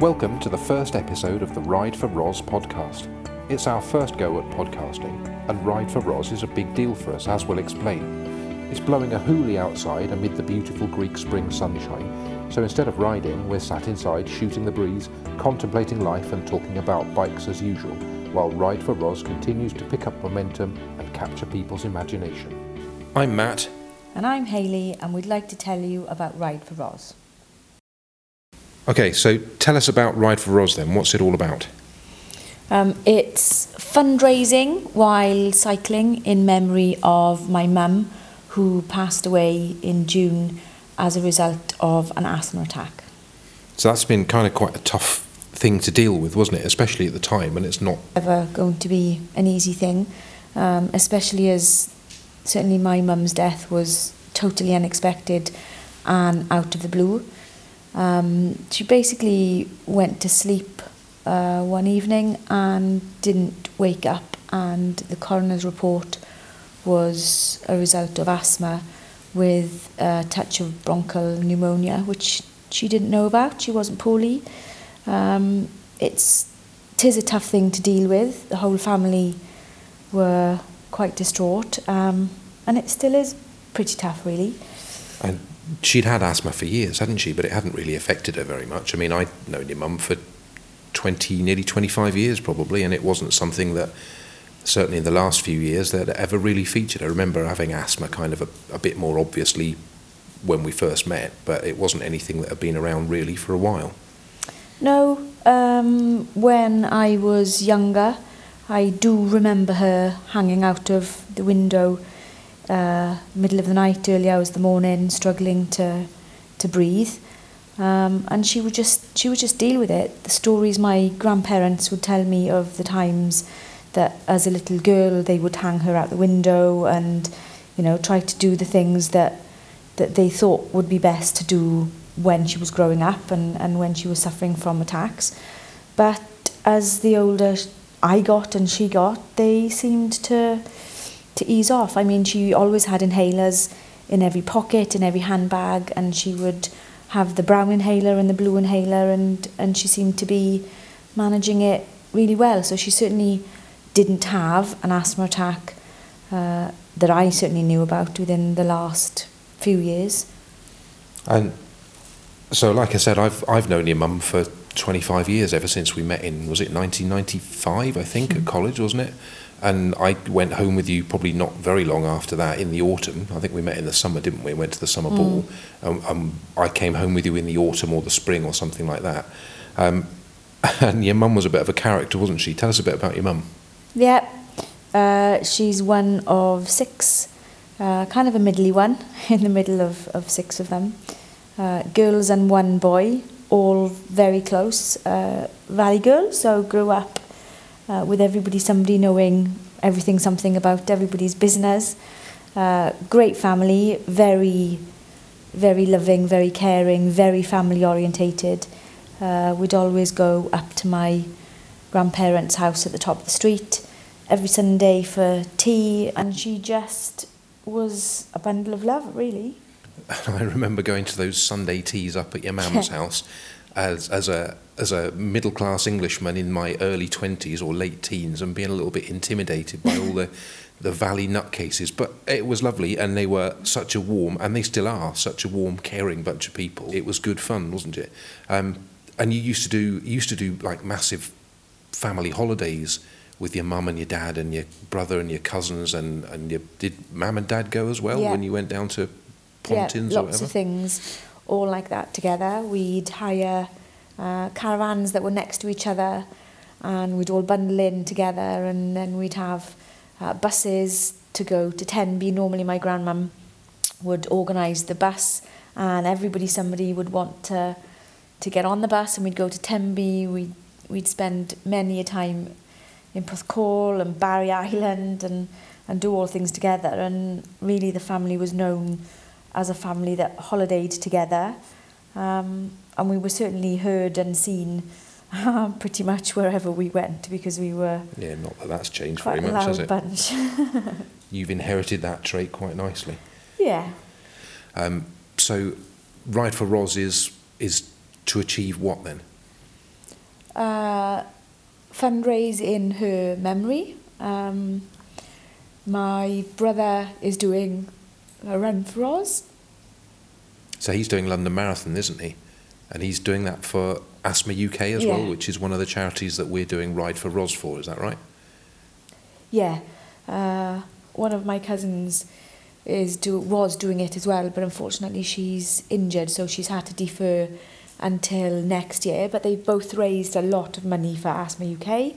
Welcome to the first episode of the Ride for Ros podcast. It's our first go at podcasting, and Ride for Ros is a big deal for us, as we'll explain. It's blowing a hoolie outside amid the beautiful Greek spring sunshine, so instead of riding, we're sat inside shooting the breeze, contemplating life, and talking about bikes as usual, while Ride for Ros continues to pick up momentum and capture people's imagination. I'm Matt. And I'm Hayley, and we'd like to tell you about Ride for Ros. Okay, so tell us about Ride for Ros then. What's it all about? Um, it's fundraising while cycling in memory of my mum, who passed away in June as a result of an asthma attack. So that's been kind of quite a tough thing to deal with, wasn't it? Especially at the time, and it's not. Ever going to be an easy thing, um, especially as certainly my mum's death was totally unexpected and out of the blue. Um, she basically went to sleep uh, one evening and didn't wake up, and the coroner's report was a result of asthma with a touch of bronchial pneumonia, which she didn't know about. She wasn't poorly. Um, it's tis a tough thing to deal with. The whole family were quite distraught, um, and it still is pretty tough, really. And she'd had asthma for years, hadn't she? But it hadn't really affected her very much. I mean, I'd known your mum for 20, nearly 25 years probably, and it wasn't something that, certainly in the last few years, that ever really featured. I remember having asthma kind of a, a bit more obviously when we first met, but it wasn't anything that had been around really for a while. No, um, when I was younger, I do remember her hanging out of the window uh, middle of the night, early hours of the morning, struggling to to breathe. Um, and she would just she would just deal with it. The stories my grandparents would tell me of the times that as a little girl they would hang her out the window and you know try to do the things that that they thought would be best to do when she was growing up and, and when she was suffering from attacks. But as the older I got and she got, they seemed to to ease off. I mean, she always had inhalers in every pocket, in every handbag, and she would have the brown inhaler and the blue inhaler, and, and she seemed to be managing it really well. So she certainly didn't have an asthma attack uh, that I certainly knew about within the last few years. And so, like I said, I've I've known your mum for 25 years, ever since we met in was it 1995, I think, mm. at college, wasn't it? And I went home with you probably not very long after that in the autumn. I think we met in the summer, didn't we? Went to the summer mm. ball. Um, um, I came home with you in the autumn or the spring or something like that. Um, and your mum was a bit of a character, wasn't she? Tell us a bit about your mum. Yeah, uh, she's one of six, uh, kind of a middly one in the middle of, of six of them. Uh, girls and one boy, all very close. Uh, Valley girl, so grew up uh, with everybody, somebody knowing everything, something about everybody's business. Uh, great family, very, very loving, very caring, very family orientated. Uh, we'd always go up to my grandparents' house at the top of the street every Sunday for tea, and she just was a bundle of love, really. I remember going to those Sunday teas up at your mum's house as as a as a middle class Englishman in my early twenties or late teens and being a little bit intimidated by all the the valley nutcases. But it was lovely, and they were such a warm, and they still are such a warm, caring bunch of people. It was good fun, wasn't it? Um, and you used to do used to do like massive family holidays with your mum and your dad and your brother and your cousins and and your, did mum and dad go as well yeah. when you went down to Pontins yeah, or lots whatever? of things all like that together. We'd hire uh, caravans that were next to each other and we'd all bundle in together and then we'd have uh, buses to go to Tenby. Normally my grandmum would organise the bus and everybody, somebody would want to to get on the bus and we'd go to Tenby. We'd, we'd spend many a time in Porthcawl and Barry Island and, and do all things together. And really the family was known as a family that holidayed together. Um, and we were certainly heard and seen uh, pretty much wherever we went because we were Yeah, not that that's changed very a much, has it? bunch. You've inherited that trait quite nicely. yeah. Um, so, Ride for Ros is is to achieve what then? uh, fundraise in her memory. Um, my brother is doing run for. So he's doing London Marathon, isn't he? And he's doing that for Asthma UK as well, which is one of the charities that we're doing Ride for Ros for. Is that right? Yeah, uh, one of my cousins is do was doing it as well, but unfortunately she's injured, so she's had to defer until next year. But they've both raised a lot of money for Asthma UK,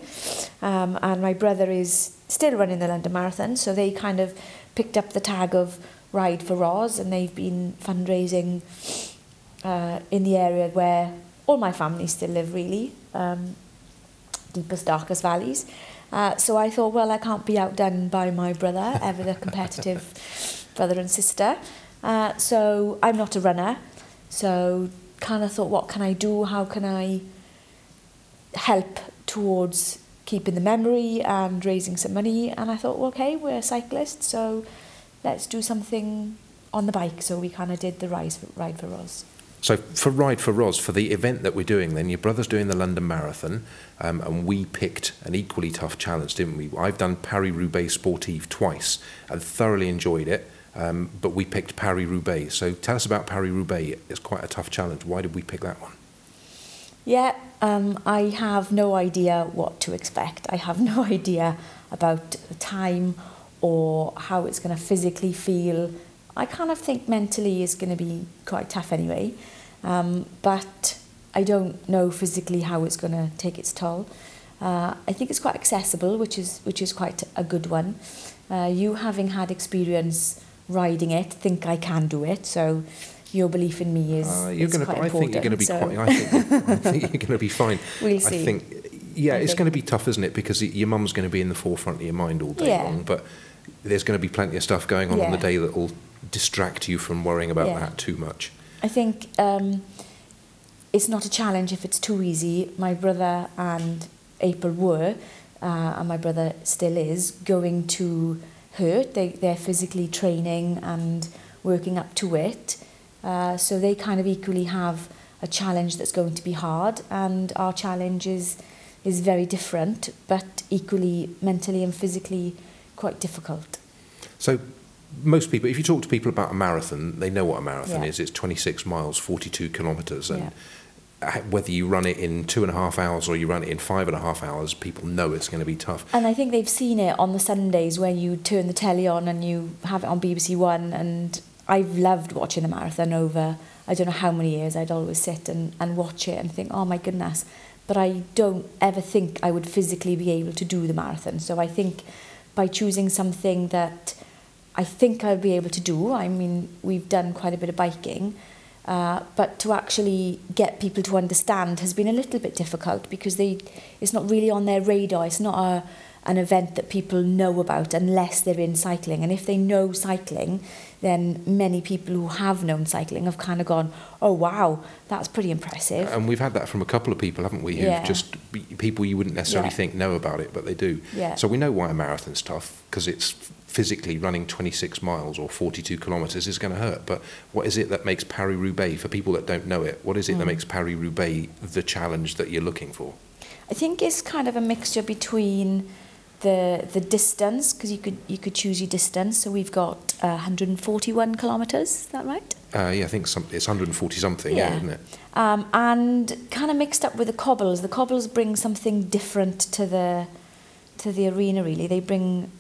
um, and my brother is still running the London Marathon, so they kind of picked up the tag of Ride for Ros, and they've been fundraising uh, in the area where all my family still live, really, um, deepest, darkest valleys. Uh, so I thought, well, I can't be outdone by my brother, ever the competitive brother and sister. Uh, so I'm not a runner. So kind of thought, what can I do? How can I help towards keeping the memory and raising some money? And I thought, well, okay, we're cyclists, so let's do something on the bike. So we kind of did the rise ride for Ros. So for Ride for Ros, for the event that we're doing, then your brother's doing the London Marathon, um, and we picked an equally tough challenge, didn't we? I've done Paris Roubaix Sportive twice and thoroughly enjoyed it, um, but we picked Paris Roubaix. So tell us about Paris Roubaix. It's quite a tough challenge. Why did we pick that one? Yeah, um, I have no idea what to expect. I have no idea about the time or how it's going to physically feel. I kind of think mentally is going to be quite tough anyway, um, but I don't know physically how it's going to take its toll. Uh, I think it's quite accessible, which is which is quite a good one. Uh, you having had experience riding it, think I can do it. So your belief in me is, Uh, you're is going to. quite I think you're going to be so quite. I think, I think you're going to be fine. We'll see. I think. Yeah, it's going to be tough, isn't it? Because your mum's going to be in the forefront of your mind all day Yeah. long, but there's going to be plenty of stuff going on on the day that will distract you from worrying about Yeah. that too much. I think um, it's not a challenge if it's too easy. My brother and April were, uh, and my brother still is, going to hurt. They, they're physically training and working up to it. Uh, so they kind of equally have a challenge that's going to be hard, and our challenge is, is very different, but equally mentally and physically quite difficult. So, most people, if you talk to people about a marathon, they know what a marathon Yeah. is. It's 26 miles, 42 kilometres, and Yeah. uh, whether you run it in two and a half hours or you run it in five and a half hours, people know it's going to be tough. And I think they've seen it on the Sundays when you turn the telly on and you have it on BBC One. And I've loved watching the marathon over, I don't know how many years. I'd always sit and, and watch it and think, oh my goodness. But I don't ever think I would physically be able to do the marathon. So I think by choosing something that I think I'll be able to do, I mean, we've done quite a bit of biking. Uh, but to actually get people to understand has been a little bit difficult because they it's not really on their radar. It's not a, an event that people know about unless they're in cycling. And if they know cycling, then many people who have known cycling have kind of gone, oh wow, that's pretty impressive. And we've had that from a couple of people, haven't we? Who've Yeah. just people you wouldn't necessarily Yeah. think know about it, but they do. Yeah. So we know why a marathon's tough because it's physically running 26 miles or 42 kilometres is going to hurt. But what is it that makes Paris Roubaix for people that don't know it? What is it that Mm. makes Paris Roubaix the challenge that you're looking for? I think it's kind of a mixture between the the distance because you could you could choose your distance. So we've got uh, 141 kilometres. Is that right? Uh, yeah, I think some, it's 140 something, yeah, Yeah. isn't it? um, and kind of mixed up with the cobbles. The cobbles bring something different to the to the arena. Really, they bring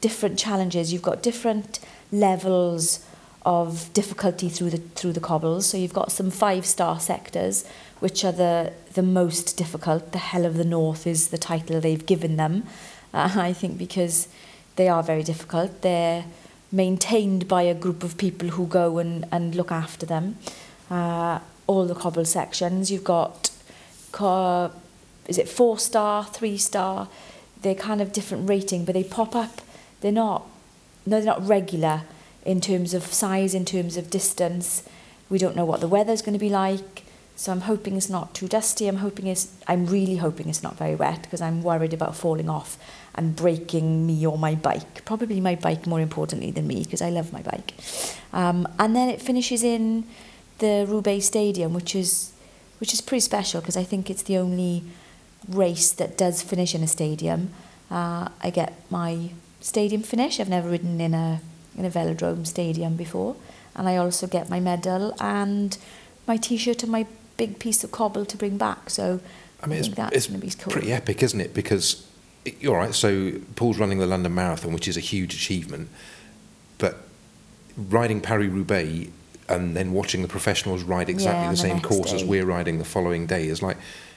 different challenges. You've got different levels of difficulty through the through the cobbles. So you've got some five star sectors, which are the the most difficult. The Hell of the North is the title they've given them. Uh, I think because they are very difficult. They're maintained by a group of people who go and, and look after them. Uh, all the cobble sections. You've got, is it four star, three star? They're kind of different rating, but they pop up. They're not, no, they're not regular in terms of size, in terms of distance. We don't know what the weather's going to be like. So I'm hoping it's not too dusty. I'm hoping it's, I'm really hoping it's not very wet because I'm worried about falling off and breaking me or my bike. Probably my bike more importantly than me because I love my bike. Um, and then it finishes in the Roubaix Stadium, which is which is pretty special because I think it's the only race that does finish in a stadium, uh, I get my stadium finish. I've never ridden in a in a velodrome stadium before, and I also get my medal and my T-shirt and my big piece of cobble to bring back. So I mean, I it's, that's it's going to be cool. pretty epic, isn't it? Because you're right. So Paul's running the London Marathon, which is a huge achievement, but riding Paris Roubaix and then watching the professionals ride exactly Yeah, the the same course as we're riding the following day is like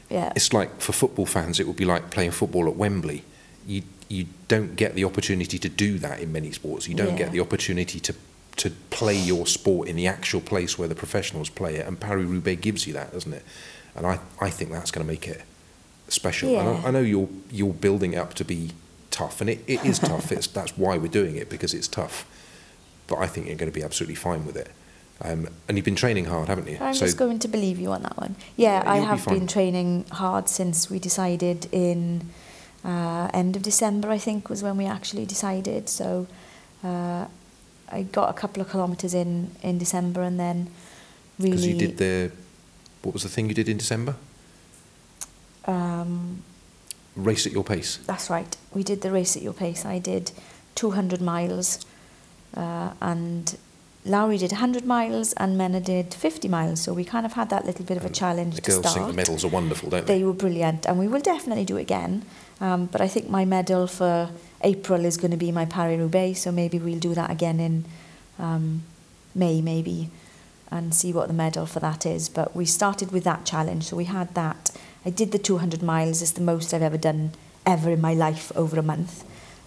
Yeah. it's like for football fans, it would be like playing football at Wembley. You you don't get the opportunity to do that in many sports. You don't Yeah. get the opportunity to to play your sport in the actual place where the professionals play it, and Paris Roubaix gives you that, doesn't it? And I, I think that's going to make it special. And I, I know you're you're building it up to be tough, and it, it is tough. It's that's why we're doing it because it's tough. But I think you're going to be absolutely fine with it. Um, and you've been training hard, haven't you? I'm so just going to believe you on that one. Yeah, Yeah, I you'll be have been training hard since we decided in uh, end of December, I think, was when we actually decided. So uh, I got a couple of kilometres in in December and then really. because you did the what was the thing you did in December? Um, Race at your pace. That's right. We did the race at your pace. I did 200 miles, uh, and Lowry did 100 miles, and Mena did 50 miles. So we kind of had that little bit of a And challenge The to girls start. think the medals are wonderful, don't they? They were brilliant, and we will definitely do it again. Um, but I think my medal for April is going to be my Paris Roubaix, so maybe we'll do that again in um, May, maybe, and see what the medal for that is. But we started with that challenge, so we had that. I did the 200 miles, it's the most I've ever done ever in my life over a month.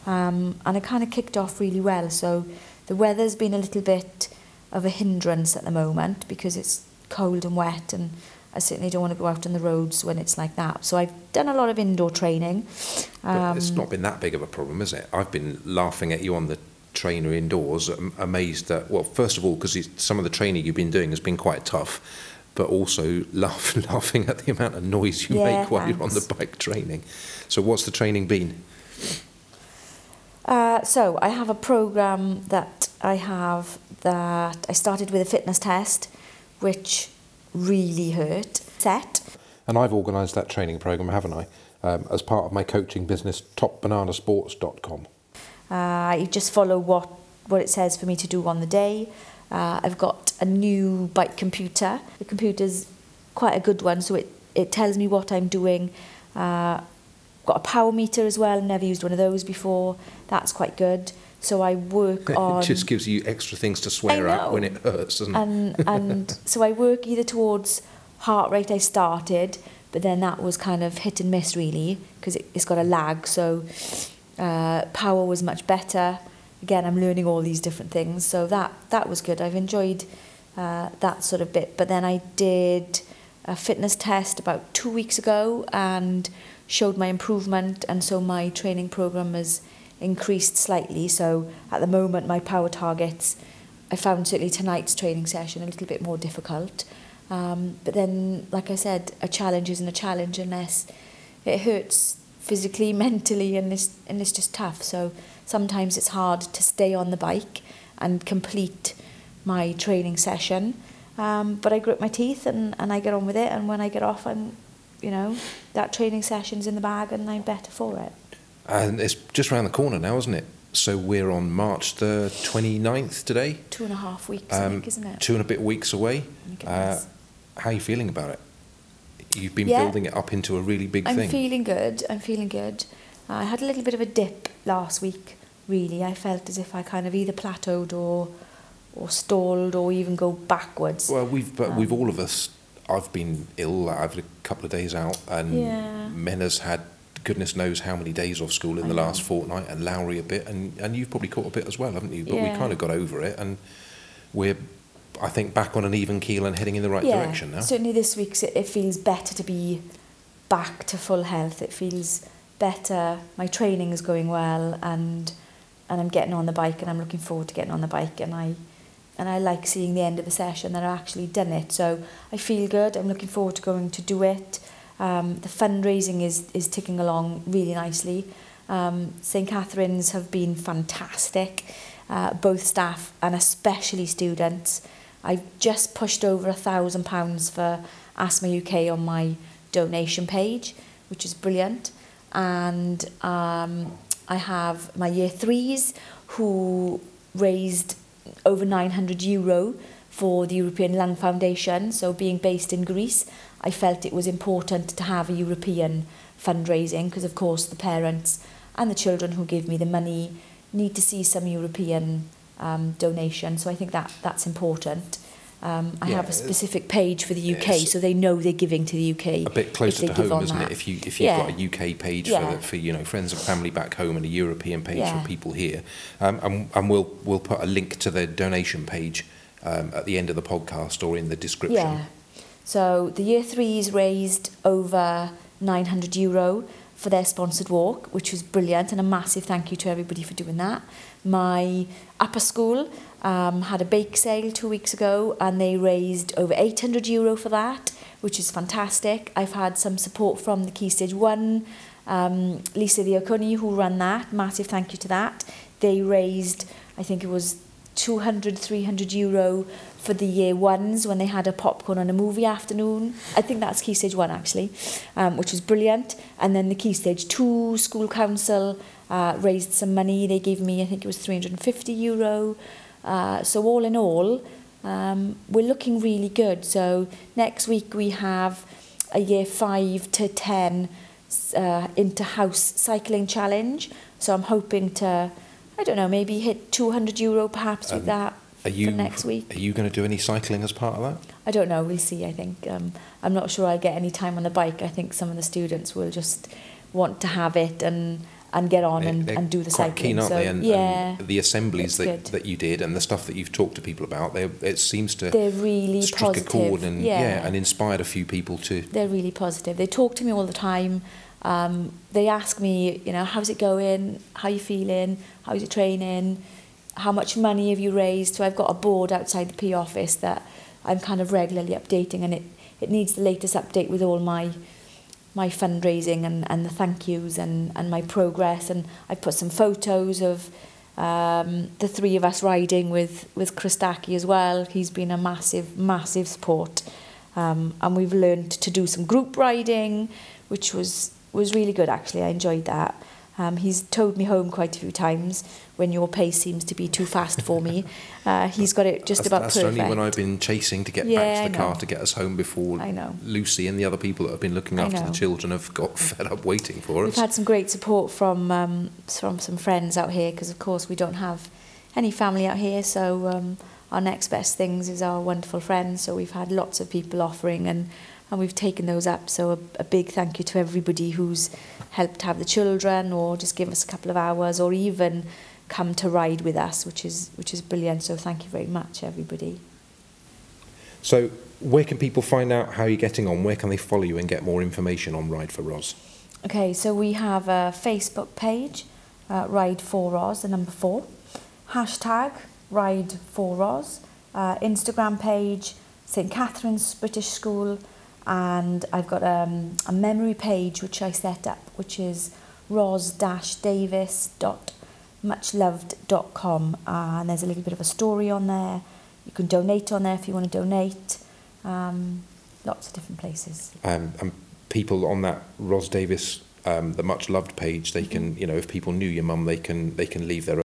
Um, and I kind of kicked off really well, so the weather's been a little bit of a hindrance at the moment because it's cold and wet and I certainly don't want to go out on the roads when it's like that. So I've done a lot of indoor training. Um, but it's um, not been that big of a problem, is it? I've been laughing at you on the trainer indoors, amazed that, well, first of all, because some of the training you've been doing has been quite tough. But also laugh, laughing at the amount of noise you Yeah, make while you're on the bike training. So, what's the training been? Uh, so I have a program that I have that I started with a fitness test, which really hurt. Set. And I've organised that training program, haven't I? Um, as part of my coaching business, topbananasports.com. Uh, I just follow what, what it says for me to do on the day. Uh, I've got a new bike computer. The computer's quite a good one, so it, it tells me what I'm doing. Uh, got a power meter as well, never used one of those before. That's quite good. So I work on... it just gives you extra things to swear at when it hurts, doesn't it? and and so I work either towards heart rate I started, but then that was kind of hit and miss really because it, it's got a lag. So uh, power was much better. Again, I'm learning all these different things, so that that was good. I've enjoyed uh, that sort of bit. But then I did a fitness test about two weeks ago and showed my improvement, and so my training program has increased slightly. So at the moment, my power targets I found certainly tonight's training session a little bit more difficult. Um, but then, like I said, a challenge isn't a challenge unless it hurts physically, mentally, and it's, and it's just tough. So sometimes it's hard to stay on the bike and complete my training session. Um, but I grit my teeth and, and I get on with it. And when I get off, I'm, you know, that training session's in the bag and I'm better for it. And it's just around the corner now, isn't it? So we're on March the 29th today. Two and a half weeks, I Um, think, isn't it? Two and a bit weeks away. Uh, how are you feeling about it? You've been Yeah. building it up into a really big thing. I'm feeling good. I'm feeling good. I had a little bit of a dip last week. Really, I felt as if I kind of either plateaued or, or stalled, or even go backwards. well, we've but Um, we've all of us. I've been ill. I've had a couple of days out, and Yeah. Mena's had goodness knows how many days off school in I the know. last fortnight, and Lowry a bit, and and you've probably caught a bit as well, haven't you? But we Yeah. kind of got over it, and we're, I think, back on an even keel and heading in the right yeah, direction now. certainly this week it, feels better to be back to full health. It feels better. My training is going well, and and I'm getting on the bike, and I'm looking forward to getting on the bike, and I. And I like seeing the end of the session that I've actually done it. So I feel good. I'm looking forward to going to do it. Um, the fundraising is, is ticking along really nicely. Um, St Catherine's have been fantastic, uh, both staff and especially students. I've just pushed over a thousand pounds for Asthma UK on my donation page, which is brilliant. And um, I have my year threes who raised over 900 euro for the European Lung Foundation. So, being based in Greece, I felt it was important to have a European fundraising because, of course, the parents and the children who give me the money need to see some European um, donation. So, I think that that's important. Um, I Yeah, have a specific page for the UK, so they know they're giving to the UK. a bit closer to home, isn't that. it? If you if you've Yeah. got a UK page Yeah. for the, for you know friends and family back home and a European page for people here, um, and and we'll we'll put a link to the donation page um, at the end of the podcast or in the description. Yeah. So the year threes raised over 900 euro for their sponsored walk, which was brilliant, and a massive thank you to everybody for doing that. My upper school um, had a bake sale two weeks ago and they raised over 800 euro for that, which is fantastic. I've had some support from the Key Stage 1, um, Lisa Diaconi, who ran that. Massive thank you to that. They raised, I think it was 200, 300 euro for the year ones when they had a popcorn and a movie afternoon. I think that's Key Stage 1 actually, um, which was brilliant. And then the Key Stage 2 School Council uh, raised some money. They gave me, I think it was 350 euro. Uh, so all in all, um, we're looking really good. So next week we have a year 5 to 10 uh, inter-house cycling challenge. So I'm hoping to, I don't know, maybe hit 200 euro perhaps with Um, that Are you for next week. Are you going to do any cycling as part of that? I don't know, we'll see, I think. Um, I'm not sure I'll get any time on the bike. I think some of the students will just want to have it and, and get on and, and do the quite cycling. keen, aren't so, they? And, yeah, and the assemblies that, good. that you did and the stuff that you've talked to people about, they, it seems to they're really struck positive. a chord and yeah. and inspired a few people to. they're really positive. They talk to me all the time. Um, they ask me, you know, how's it going? How you feeling? How's your training? How much money have you raised? So I've got a board outside the P office that I'm kind of regularly updating, and it, it needs the latest update with all my my fundraising and, and the thank yous and, and my progress. And I've put some photos of um, the three of us riding with, with Christaki as well. He's been a massive, massive support. Um, and we've learned to do some group riding, which was, was really good actually. I enjoyed that. Um, he's towed me home quite a few times when your pace seems to be too fast for me. Uh, he's got it just that's, about that's perfect. only when I've been chasing to get Yeah, back to the car to get us home before I know. Lucy and the other people that have been looking after the children have got fed up waiting for us. We've had some great support from um, from some friends out here because, of course, we don't have any family out here. So um, our next best things is our wonderful friends. So we've had lots of people offering and and we've taken those up. So a, a big thank you to everybody who's helped have the children or just give us a couple of hours or even come to ride with us, which is which is brilliant. So thank you very much, everybody. So, where can people find out how you're getting on? Where can they follow you and get more information on Ride for Ros? Okay, so we have a Facebook page, uh, Ride for Ros, the number four. Hashtag Ride for Ros. Uh, Instagram page, St Catherine's British School. And I've got um, a memory page which I set up, which is ros-davis.muchloved.com. Uh, and there's a little bit of a story on there. You can donate on there if you want to donate. Um, lots of different places. Um, and people on that Ros Davis, um, the much loved page, they can, you know, if people knew your mum, they can they can leave their